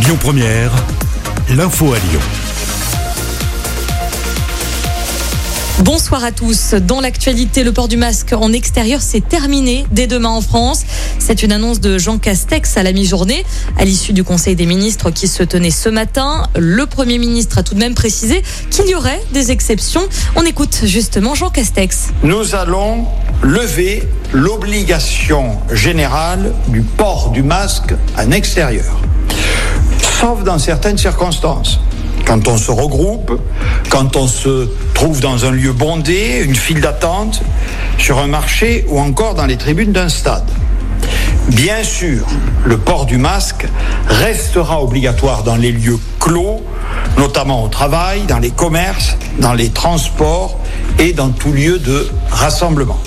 Lyon Première, l'info à Lyon. Bonsoir à tous. Dans l'actualité, le port du masque en extérieur, c'est terminé dès demain en France. C'est une annonce de Jean Castex à la mi-journée. À l'issue du Conseil des ministres qui se tenait ce matin, le Premier ministre a tout de même précisé qu'il y aurait des exceptions. On écoute justement Jean Castex. Nous allons lever l'obligation générale du port du masque en extérieur, sauf dans certaines circonstances quand on se regroupe, quand on se trouve dans un lieu bondé, une file d'attente, sur un marché ou encore dans les tribunes d'un stade. Bien sûr, le port du masque restera obligatoire dans les lieux clos, notamment au travail, dans les commerces, dans les transports et dans tout lieu de rassemblement.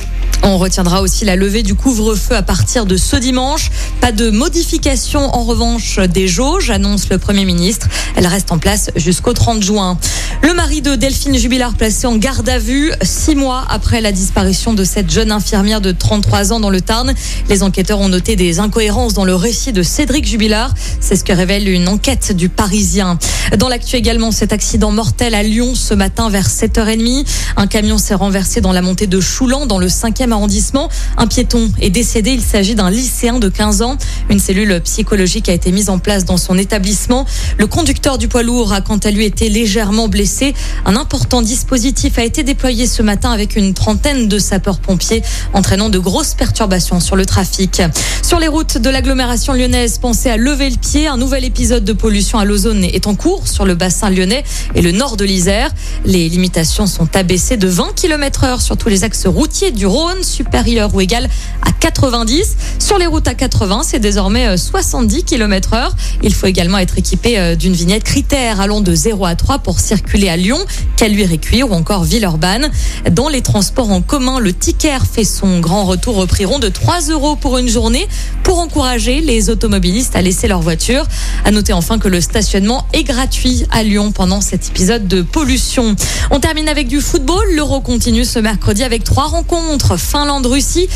On retiendra aussi la levée du couvre-feu à partir de ce dimanche. Pas de modification en revanche des jauges, annonce le Premier ministre. Elle reste en place jusqu'au 30 juin. Le mari de Delphine Jubilard placé en garde à vue six mois après la disparition de cette jeune infirmière de 33 ans dans le Tarn. Les enquêteurs ont noté des incohérences dans le récit de Cédric Jubilard. C'est ce que révèle une enquête du Parisien. Dans l'actu également, cet accident mortel à Lyon ce matin vers 7h30. Un camion s'est renversé dans la montée de Choulan dans le 5e arrondissement. Un piéton est décédé. Il s'agit d'un lycéen de 15 ans. Une cellule psychologique a été mise en place dans son établissement. Le conducteur du poids lourd a quant à lui été légèrement blessé. Un important dispositif a été déployé ce matin avec une trentaine de sapeurs-pompiers, entraînant de grosses perturbations sur le trafic. Sur les routes de l'agglomération lyonnaise, pensez à lever le pied. Un nouvel épisode de pollution à l'ozone est en cours sur le bassin lyonnais et le nord de l'Isère. Les limitations sont abaissées de 20 km heure sur tous les axes routiers du Rhône, supérieur ou égal à 90. Sur les routes à 80, c'est désormais 70 km heure. Il faut également être équipé euh, d'une vignette critère allant de 0 à 3 pour circuler à Lyon, Caluire et Cuire ou encore Villeurbanne. Dans les transports en commun, le ticket fait son grand retour au prix rond de 3 euros pour une journée pour encourager les automobilistes à laisser leur voiture. À noter enfin que le stationnement est gratuit à Lyon pendant cet épisode de pollution. On termine avec du football. L'Euro continue ce mercredi avec trois rencontres. Finlande-Russie,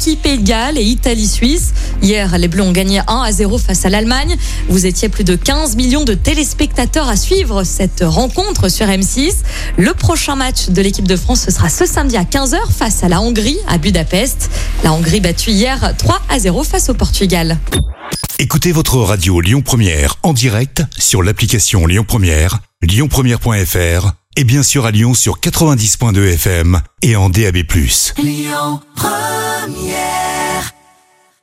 Turquie-Pays de Galles et Italie-Suisse. Hier, les Bleus ont gagné 1 à 0 face à l'Allemagne. Vous étiez plus de 15 millions de téléspectateurs à suivre cette rencontre sur M6. Le prochain match de l'équipe de France, ce sera ce samedi à 15h face à la Hongrie à Budapest. La Hongrie battue hier 3 à 0 face au Portugal. Écoutez votre radio Lyon Première en direct sur l'application Lyon Première, lyonpremière.fr et bien sûr à Lyon sur 90.2 FM et en DAB+. Lyon Première